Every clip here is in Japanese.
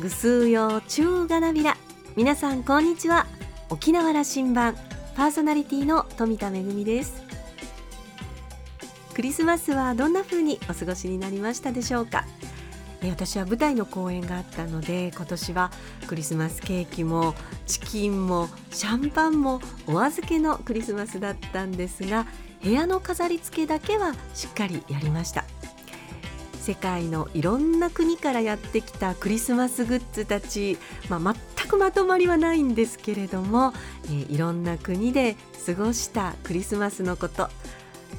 ぐすうよ中がなびら。皆さんこんにちは。沖縄羅針盤。パーソナリティの富田恵です。クリスマスはどんな風にお過ごしになりましたでしょうか？私は舞台の公演があったので今年はクリスマスケーキもチキンもシャンパンもお預けのクリスマスだったんですが部屋の飾り付けだけはしっかりやりました。世界のいろんな国からやってきたクリスマスグッズたち、まあ、全くまとまりはないんですけれども、えー、いろんな国で過ごしたクリスマスのこと。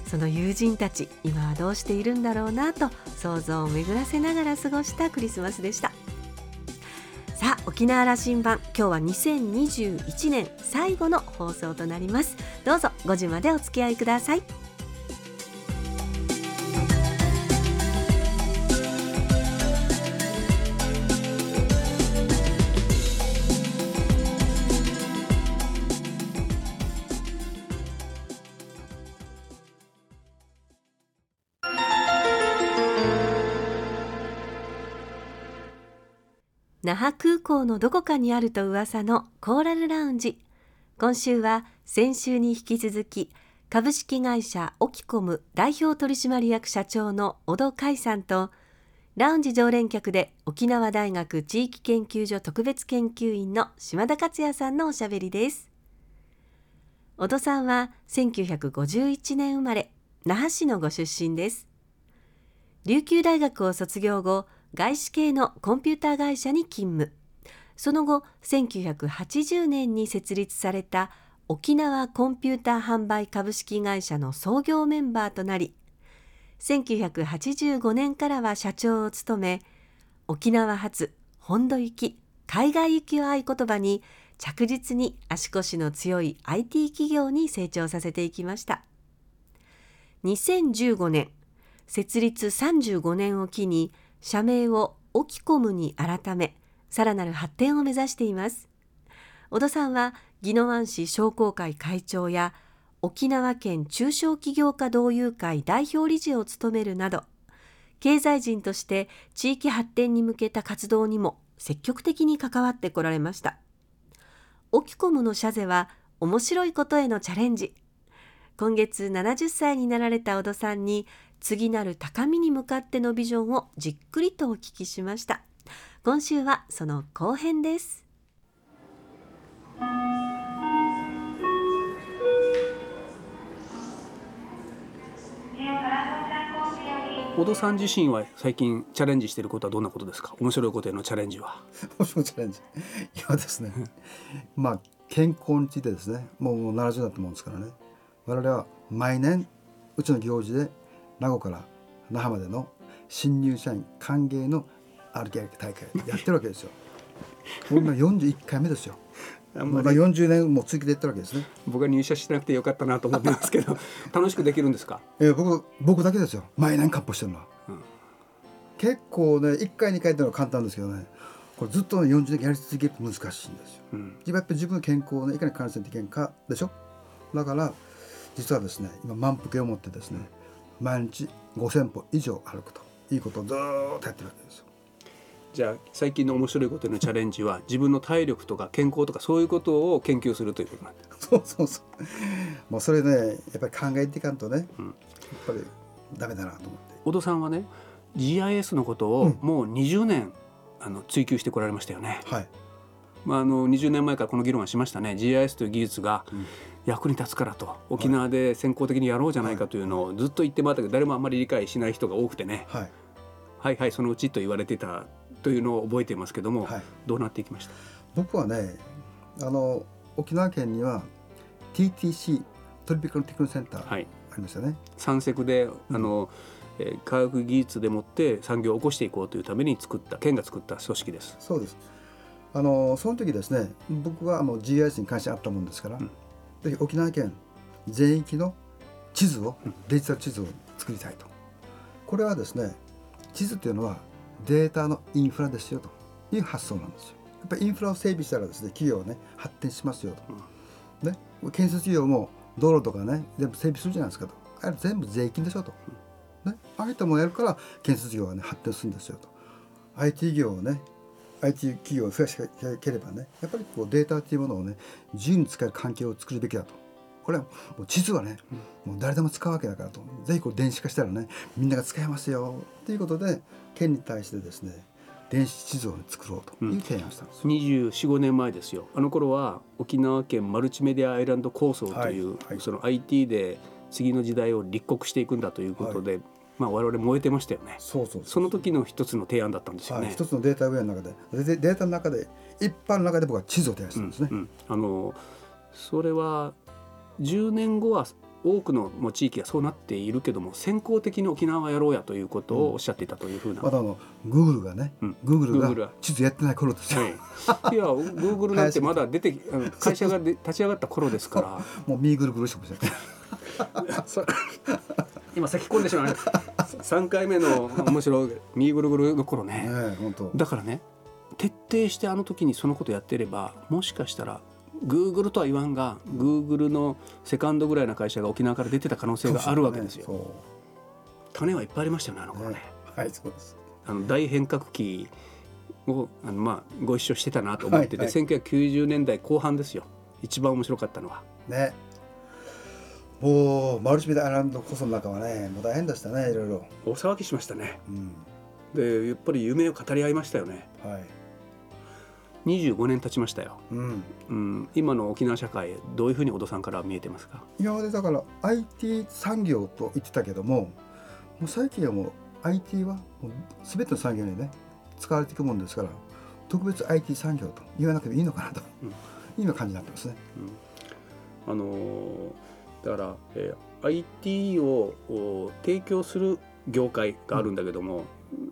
その友人たち今はどうしているんだろうなと想像を巡らせながら過ごしたクリスマスでした。さあ沖縄羅針盤今日は2021年最後の放送となります。どうぞ5時までお付き合いください。那覇空港のどこかにあると噂のコーラルラウンジ。今週は先週に引き続き株式会社オキコム代表取締役社長の小戸海さんとラウンジ常連客で沖縄大学地域研究所特別研究員の島田克也さんのおしゃべりです。小戸さんは1951年生まれ那覇市のご出身です。琉球大学を卒業後外資系のコンピューター会社に勤務。その後1980年に設立された沖縄コンピューター販売株式会社の創業メンバーとなり1985年からは社長を務め沖縄発本土行き海外行きを合言葉に着実に足腰の強い IT 企業に成長させていきました。2015年設立35年を機に社名をオキコムに改めさらなる発展を目指しています。小戸さんは宜野湾市商工会会長や沖縄県中小企業家同友会代表理事を務めるなど経済人として地域発展に向けた活動にも積極的に関わってこられました。オキコムの社税は面白いことへのチャレンジ。今月70歳になられた小戸さんに次なる高みに向かってのビジョンをじっくりとお聞きしました。今週はその後編です。小戸さん自身は最近チャレンジしていることはどんなことですか？面白いことへのチャレンジは。面白いチャレンジ。いやですね まあ健康についてですね。もう70だと思うんですからね。我々は毎年うちの行事で名護から那覇までの新入社員歓迎の歩き歩き大会やってるわけですよ。こんな41回目ですよ。まあ40年も続けていったわけですね。僕は入社してなくてよかったなと思ってますけど、楽しくできるんですか？えー、僕僕だけですよ。毎年カッ歩してるのは。うん、結構ね1回2回ってのは簡単ですけどね。これずっと、ね、40年やり続けると難しいんですよ。うん、やっぱり自分の健康をねいかに感染できるかでしょ？だから実はですね今満腹を持ってですね。うん毎日5,000歩以上歩くということをずっとやってるわけですよ。じゃあ最近の面白いことのチャレンジは自分の体力とか健康とかそういうことを研究するということなんです。そうそうそう。もうそれねやっぱり考えていかんとね、うん、やっぱりダメだなと思って。小戸さんはね GIS のことをもう20年、うん、あの追求してこられましたよね。はい。まああの20年前からこの議論はしましたね。GIS という技術が、うん。役に立つからと沖縄で先行的にやろうじゃないかというのをずっと言ってもらったけど誰もあんまり理解しない人が多くてね、はい、はいはいそのうちと言われてたというのを覚えていますけども、はい、どうなっていきました？僕はねあの沖縄県には TTC トリピカルテクノセンターありましたね。はい、山積であの、うん、えー、科学技術でもって産業を起こしていこうというために作った県が作った組織です。そうです。あのその時ですね僕はあの GIS に関心あったもんですから、うん。ぜひ沖縄県全域の地図をデジタル地図を作りたいと。これはですね地図というのはデータのインフラですよという発想なんですよ。やっぱりインフラを整備したらですね企業はね発展しますよと、ね、建設企業も道路とかね全部整備するじゃないですかと。あれ全部税金でしょと、ね、ああいったものやるから建設業がね発展するんですよと。IT 業をね IT 企業を増やしていければねやっぱりこうデータっていうものをね自由に使える環境を作るべきだとこれはもう地図はね、もう誰でも使うわけだからとぜひこう電子化したらねみんなが使えますよっていうことで県に対してですね電子地図を作ろうという提案をしたんです、うん、245年前ですよあの頃は沖縄県マルチメディアアイランド構想という、はいはい、その IT で次の時代を立国していくんだということで、はい、まあ、我々燃えてましたよね。そうそうその時の一つの提案だったんですよね、はい、一つのデータウェアの中でデデータの中で一般の中で僕は地図を提案したんですね、うんうん、あのそれは10年後は多くのもう地域がそうなっているけども先行的に沖縄はやろうやということをおっしゃっていたというふうな、まだあのグーグルがね、うん、グーグルが地図やってない頃ですよ、はい、いやグーグルなんてまだ出て 会社がで立ち上がった頃ですから。もうミーグルグルしてました 今先込んでしまう 3回目の面白いミーグルグルの頃ね、ね、だからね徹底してあの時にそのことやってればもしかしたらグーグルとは言わんがグーグルのセカンドぐらいな会社が沖縄から出てた可能性があるわけですよ。ね、種はいっぱいありましたよねあの頃ね。ねはいそうです。あの大変革期をあの、まあ、ご一緒してたなと思ってて、はいはい、1990年代後半ですよ。一番面白かったのは。ねもうマルチメディアランドこその中はねもう大変でしたねいろいろ。大騒ぎしましたね。うん、でやっぱり夢を語り合いましたよね。はい25年経ちましたよ、うんうん、今の沖縄社会どういうふうに小戸さんから見えてますか？いやだから IT 産業と言ってたけどももう最近はもう IT はもう全ての産業にね使われていくもんですから特別 IT 産業と言わなくてもいいのかなと、うん、いう感じになってますね。うん、あのー、だから、えー、IT を提供する業界があるんだけども、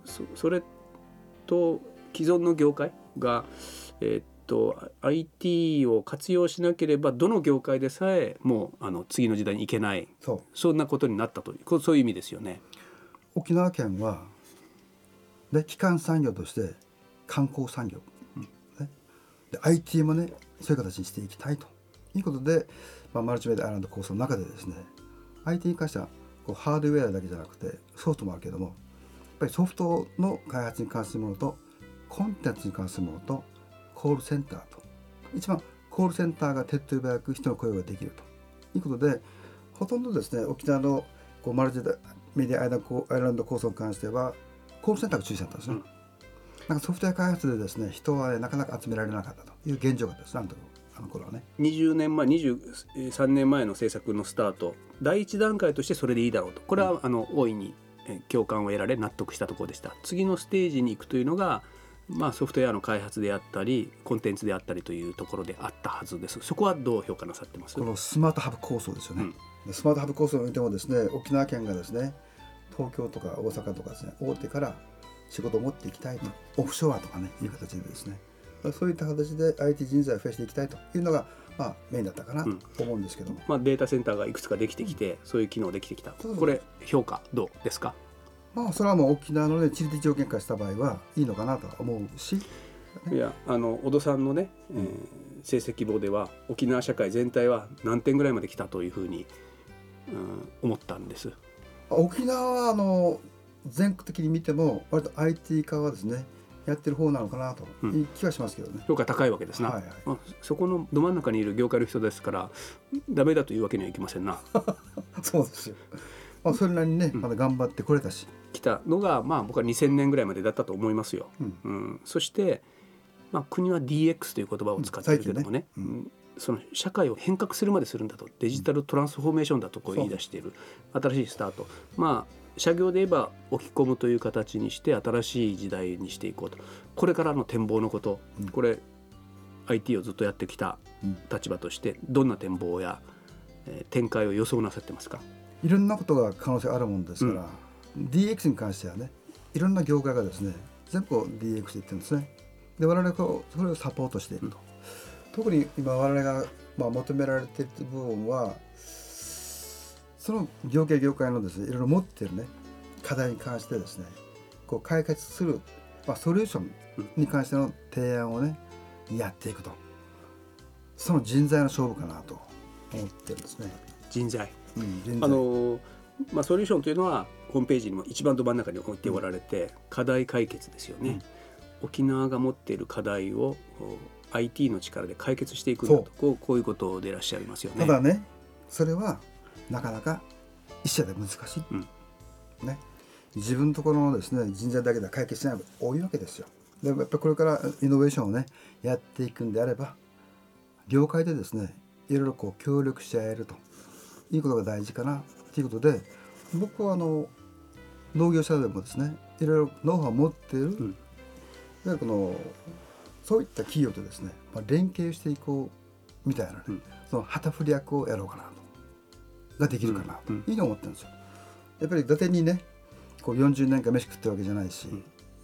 そそれと既存の業界が、えー、っと IT を活用しなければどの業界でさえもうあの次の時代に行けない。そんなことになったというそういう意味ですよね。沖縄県はで基幹産業として観光産業、うん、ね、で IT もねそういう形にしていきたいということで、まあ、マルチメディアアイランド構想の中でですね IT に関してはこうハードウェアだけじゃなくてソフトもあるけどもやっぱりソフトの開発に関するものとコンテンツに関するものとコールセンターと一番コールセンターが手っ取り早く人の声ができると。いうことでほとんどですね沖縄のこうマルチメディアアイランド構想に関してはコールセンターが中心だったんですね。うん、なんかソフトウェア開発でですね人は、ね、なかなか集められなかったという現状がです。なんとあの頃はね。20年前23年前の政策のスタート。第一段階としてそれでいいだろうと。これは、うん、あの大いに共感を得られ納得したところでした。次のステージに行くというのがまあ、ソフトウェアの開発であったりコンテンツであったりというところであったはずです。そこはどう評価なさってます？このスマートハブ構想ですよね、うん、スマートハブ構想においてもですね沖縄県がですね東京とか大阪とかですね大手から仕事を持っていきたいと、うん、オフショアとかねいう形でですねそういった形で IT 人材を増やしていきたいというのが、まあ、メインだったかなと思うんですけども、うん、まあ、データセンターがいくつかできてきて、そういう機能できてきたこれ評価どうですか？まあそれはもう沖縄のね地理的条件化した場合はいいのかなと思うし。いやあの小戸さんのね、えー、成績簿では沖縄社会全体は何点ぐらいまで来たというふうに、うん、思ったんです。沖縄はあの全国的に見ても割と IT 化はですねやってる方なのかなという気はしますけどね、うん、評価高いわけですな、はいはい、そこのど真ん中にいる業界の人ですからダメだというわけにはいきませんな。そうですよ、まあ、それなりにね、まだ頑張ってこれたし。来たのがまあ僕は2000年ぐらいまでだったと思いますよ、うん、うん、そしてまあ、国は DX という言葉を使ってるけどもね。ね、うん、その社会を変革するまでするんだと。デジタルトランスフォーメーションだとこう言い出している。新しいスタート。まあ社業で言えば置き込むという形にして新しい時代にしていこうと。これからの展望のこと、うん、これ IT をずっとやってきた立場としてどんな展望や、えー、展開を予想なさってますか？いろんなことが可能性あるもんですから、うん、DX に関してはねいろんな業界がですね全部 DX で言ってるんですね。で我々がそれをサポートしていると、特に今我々がまあ求められている部分はその業界業界のですねいろいろ持っているね課題に関してですねこう解決する、まあ、ソリューションに関しての提案をねやっていくと。その人材の勝負かなと思ってるんですね。人材、うん、人材。あのまあ、ソリューションというのはホームページにも一番ど真ん中に置いておられて、うん、課題解決ですよね。沖縄が持っている課題を IT の力で解決していくんだと。こうこういうことでいらっしゃいますよね。ただねそれはなかなか一社で難しい、うん、ね、自分のところのですね人材だけでは解決しないの多いわけですよ。でもやっぱりこれからイノベーションをねやっていくんであれば業界でですねいろいろこう協力し合えるということが大事かなということで僕はあの農業者でもですねいろいろノウハウを持っている、うん、いわゆるこのそういった企業とですね、まあ、連携していこうみたいなね、うん、その旗振り役をやろうかなとができるかなというふうに思ってるんですよ。やっぱり伊達にねこう40年間飯食ってるわけじゃないし、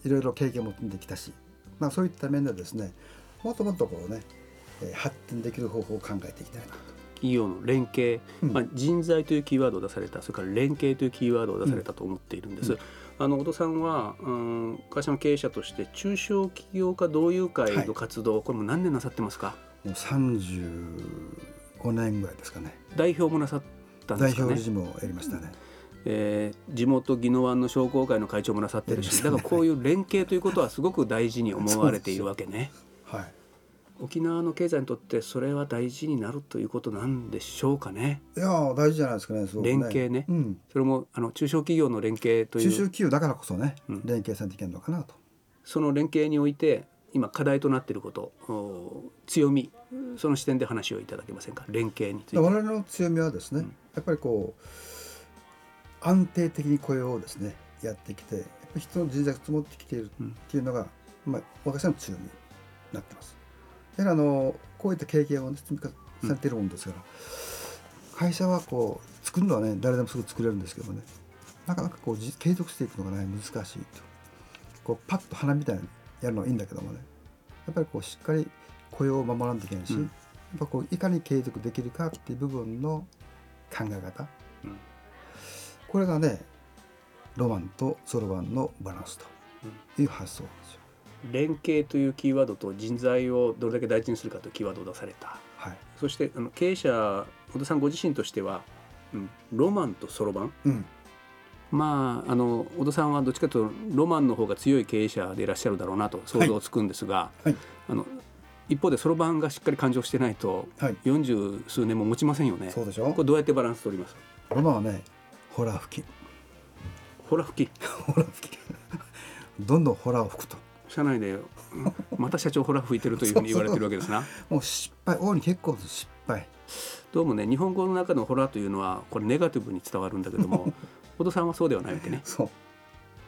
いろいろ経験も積んできたし、まあ、そういった面でですねもっともっとこうね発展できる方法を考えていきたいなと。企業の連携、うん、まあ、人材というキーワードを出されたそれから連携というキーワードを出されたと思っているんです。うん。あの小戸さんは、うん、会社の経営者として中小企業家同友会の活動、はい、これも何年なさってますか？もう35年ぐらいですかね。代表もなさったんですかね代表理事もやりましたね、えー、地元宜野湾の商工会の会長もなさってるし、ね、だからこういう連携ということはすごく大事に思われているわけね。はい沖縄の経済にとってそれは大事になるということなんでしょうかね。いや大事じゃないですかね。ね連携ね、うん、それもあの中小企業の連携という。中小企業だからこそね、うん、連携されていけるのかなと。その連携において今課題となっていること強みその視点で話をいただけませんか？連携について。我々の強みはですね、うん、やっぱりこう安定的に雇用をですねやってきてやっぱ人の人材が積もってきているっていうのが、まあ私の強みになってます。やはりあのこういった経験を、ね、積み重ねているもんですから、うん、会社はこう作るのはね誰でもすぐ作れるんですけどもねなかなかこう継続していくのがね難しいとこうパッと花みたいにやるのはいいんだけどもね。やっぱりこうしっかり雇用を守らんといけないし、うん、やっぱこういかに継続できるかっていう部分の考え方、うん、これがねロマンとソロバンのバランスという発想ですよ。連携というキーワードと人材をどれだけ大事にするかというキーワードを出された、はい、そしてあの経営者小田さんご自身としては、うん、ロマンとそろばん、うん、まああの小田さんはどっちかというとロマンの方が強い経営者でいらっしゃるだろうなと想像つくんですが、はい。はい、あの一方でそろばんがしっかり勘定してないと四十数年も持ちませんよね。そうでしょ？これどうやってバランス取ります？ロマンはねホラ吹き。ホラ吹き。ホラ吹き。どんどんホラを吹くと社内でまた社長ほら吹いてるというふうに言われてるわけですな。もう失敗大いに結構失敗。どうもね日本語の中のホラーというのはこれネガティブに伝わるんだけども 小戸さんはそうではないわけね。そう。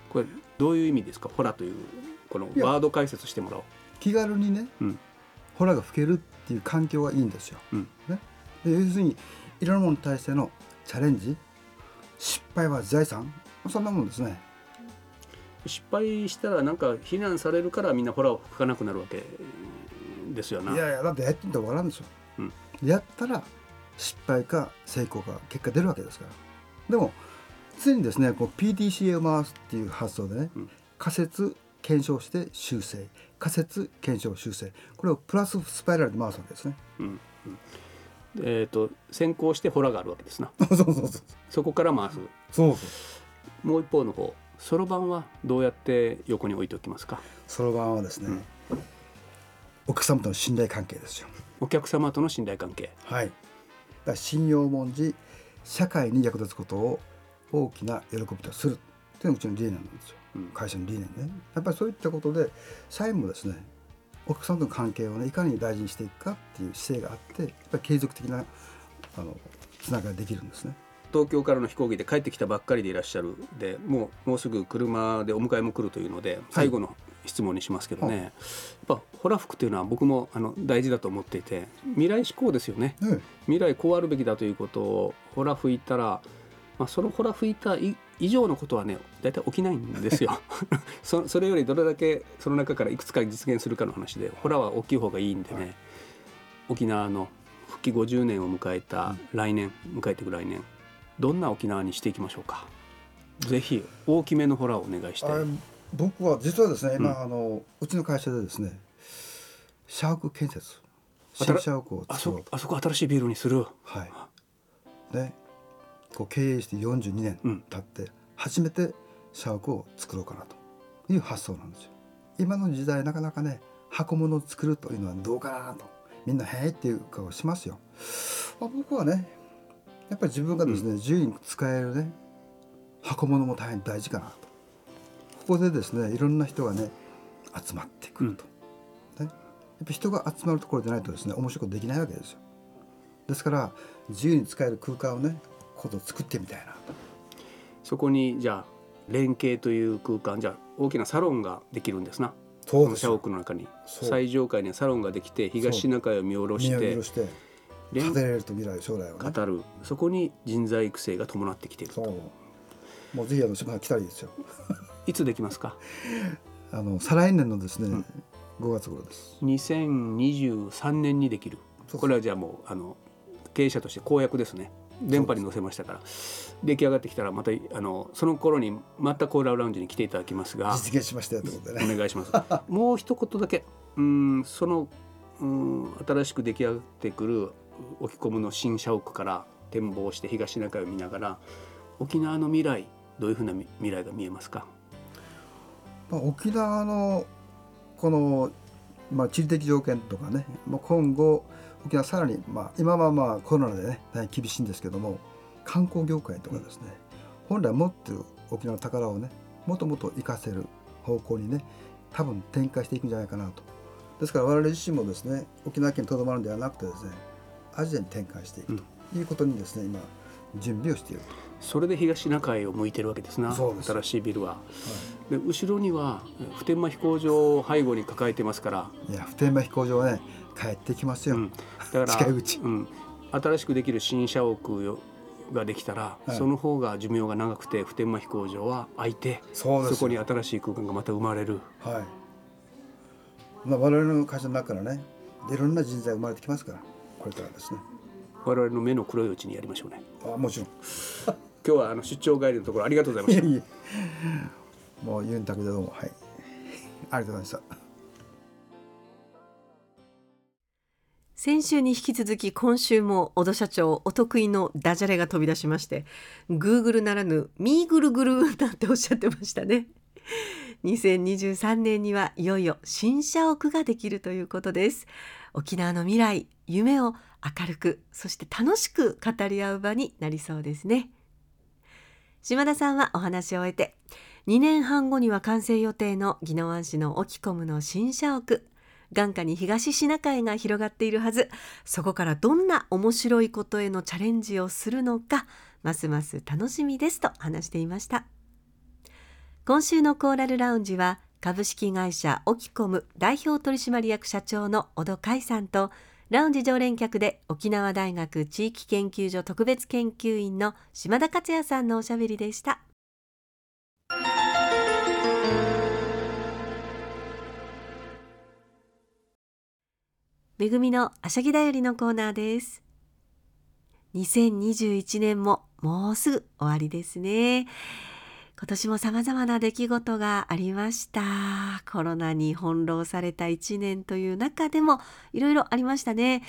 これどういう意味ですかホラというこのワード解説してもらおう。気軽にね、うん、ホラが吹けるっていう環境がいいんですよ、うん、ね、で要するにいろんなものに対してのチャレンジ失敗は財産？そんなもんですね失敗したらなんか非難されるからみんなホラーを吹かなくなるわけですよな。いやいやだってやってみたら分からんですよ。うん、やったら失敗か成功か結果出るわけですから。でも常にですねこう PDCA を回すっていう発想でね、うん、仮説検証して修正。仮説検証修正。これをプラススパイラルで回すわけですね。うんうん。えーと、先行してホラがあるわけですな。そうそうそう。そこから回す。そうそう。もう一方の方そろばんはどうやって横に置いておきますか？そろばんはですね、うん、お客様との信頼関係ですよ。お客様との信頼関係。はい。だ信用文字社会に役立つことを大きな喜びとするというのがうちの理念なんですよ、うん、会社の理念ね。やっぱりそういったことで社員もですねお客さんとの関係をねいかに大事にしていくかっていう姿勢があってやっぱり継続的なあのつながりできるんですね東京からの飛行機で帰ってきたばっかりでいらっしゃるでもうもうすぐ車でお迎えも来るというので最後の質問にしますけどね、はい、やっぱホラ吹くというのは僕もあの大事だと思っていて未来志向ですよね、うん、未来こうあるべきだということをホラ吹いたら、まあ、そのホラ吹いた以上のことはね大体起きないんですよ。そそれよりどれだけその中からいくつか実現するかの話でホラは大きい方がいいんでね、はい、沖縄の復帰50年を迎えた来年、迎えていく来年どんな沖縄にしていきましょうか？ぜひ大きめのホラーをお願いして。僕は実はですね今、うん、あのうちの会社でですねシャーク建設。新社屋をあそあそこ新しいビルにする。はい。でこう経営して42年経って、初めて社屋を作ろうかなという発想なんですよ。今の時代なかなかね箱物を作るというのはどうかなと。みんな「へえ」っていう顔しますよ。僕はねやっぱり自分がですね、うん、自由に使えるね箱物も大変大事かなと。ここでですねいろんな人がね集まってくると、うん、ね、やっぱ人が集まるところでないとですね面白いことできないわけですよ。ですから自由に使える空間をねここ作ってみたいなと。そこにじゃあ連携という空間じゃあ大きなサロンができるんですな。そうです社屋の中に。最上階にはサロンができて東シナ海を見下ろして語れると未来将来を、ね、語る。そこに人材育成が伴ってきていると。もうぜひあの島来たらいいですよ。いつできますか？あの再来年のですね、うん、5月頃です。2023年にできる。これはじゃあもうあの経営者として公約ですね。電波に載せましたから。出来上がってきたらまたあのその頃にまたコーラルラウンジに来ていただきますが。実現しましたよということでね。お願いします。もう一言だけ。うんそのうん新しく出来上がってくる沖込むの新社屋から展望して東シナ海を見ながら沖縄の未来どういうふうな未来が見えますか、まあ、沖縄のこの、まあ、地理的条件とかね、まあ、今後沖縄さらに、まあ、今はまあコロナでね大変厳しいんですけども観光業界とかですね、本来持ってる沖縄の宝をねもっともっと活かせる方向にね多分展開していくんじゃないかなと。ですから我々自身もですね沖縄県にとどまるんではなくてですねアジアに展開していくということにですね、今準備をしているそれで東シナ海を向いてるわけですな新しいビルは、はい、で後ろには普天間飛行場を背後に抱えてますから。いや普天間飛行場はね帰ってきますよ、うん、だから近いうち、うん、新しくできる新社屋ができたら、はい、その方が寿命が長くて普天間飛行場は空いてそこに新しい空間がまた生まれる。はい。まあ、我々の会社の中からねいろんな人材が生まれてきますからこれからですね。我々の目の黒いうちにやりましょうね。あもちろん。今日はあの出張帰りのところありがとうございました。もうユンタクでどうも。はい。ありがとうございました。先週に引き続き今週も小戸社長お得意のダジャレが飛び出しましてグーグルならぬミーグルグルなんておっしゃってましたね。2023年にはいよいよ新社屋ができるということです。沖縄の未来夢を明るくそして楽しく語り合う場になりそうですね。島田さんはお話を終えて2年半後には完成予定の宜野湾市の沖込むの新社屋眼下に東シナ海が広がっているはずそこからどんな面白いことへのチャレンジをするのかますます楽しみですと話していました。今週のコーラルラウンジは株式会社オキコム代表取締役社長の小戸海さんとラウンジ常連客で沖縄大学地域研究所特別研究員の島田克也さんのおしゃべりでした。めぐみのあしゃぎだよりのコーナーです。2021年ももうすぐ終わりですね。今年も様々な出来事がありました。コロナに翻弄された1年という中でもいろいろありましたね、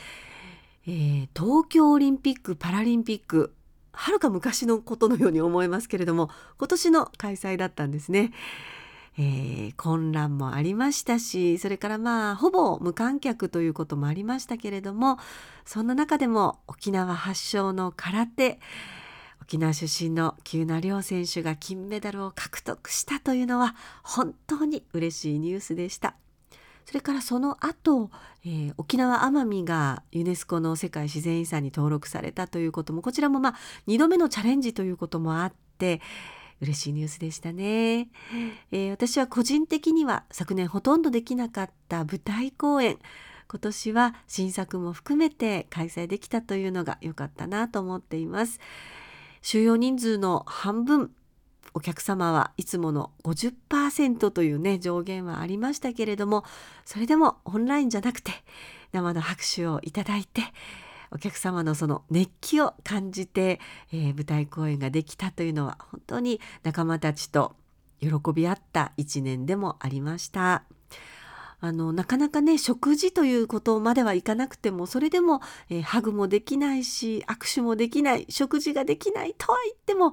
えー、東京オリンピック・パラリンピックはるか昔のことのように思えますけれども今年の開催だったんですね、えー、混乱もありましたしそれからまあほぼ無観客ということもありましたけれどもそんな中でも沖縄発祥の空手沖縄出身の急な亮選手が金メダルを獲得したというのは本当に嬉しいニュースでした。それからその後、えー、沖縄奄美がユネスコの世界自然遺産に登録されたということもこちらもまあ2度目のチャレンジということもあって嬉しいニュースでしたね、えー、私は個人的には昨年ほとんどできなかった舞台公演今年は新作も含めて開催できたというのが良かったなと思っています。収容人数の半分お客様はいつもの50%というね上限はありましたけれどもそれでもオンラインじゃなくて生の拍手をいただいてお客様のその熱気を感じて、えー、舞台公演ができたというのは本当に仲間たちと喜び合った一年でもありました。あのなかなかね食事ということまではいかなくてもそれでも、えー、ハグもできないし握手もできない食事ができないとは言っても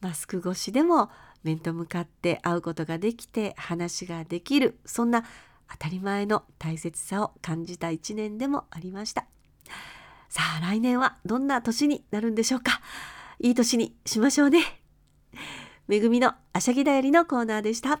マスク越しでも面と向かって会うことができて話ができる。そんな当たり前の大切さを感じた一年でもありました。さあ来年はどんな年になるんでしょうか。いい年にしましょうね。めぐみのあしゃぎだよりのコーナーでした。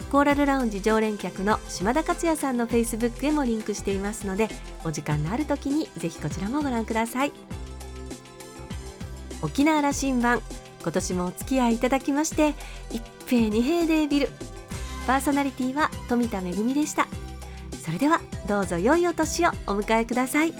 コーラルラウンジ常連客の島田克也さんのフェイスブックへもリンクしていますのでお時間のある時にぜひこちらもご覧ください。沖縄羅針盤今年もお付き合いいただきまして一平二平デービル。パーソナリティは富田恵でした。それではどうぞ良いお年をお迎えください。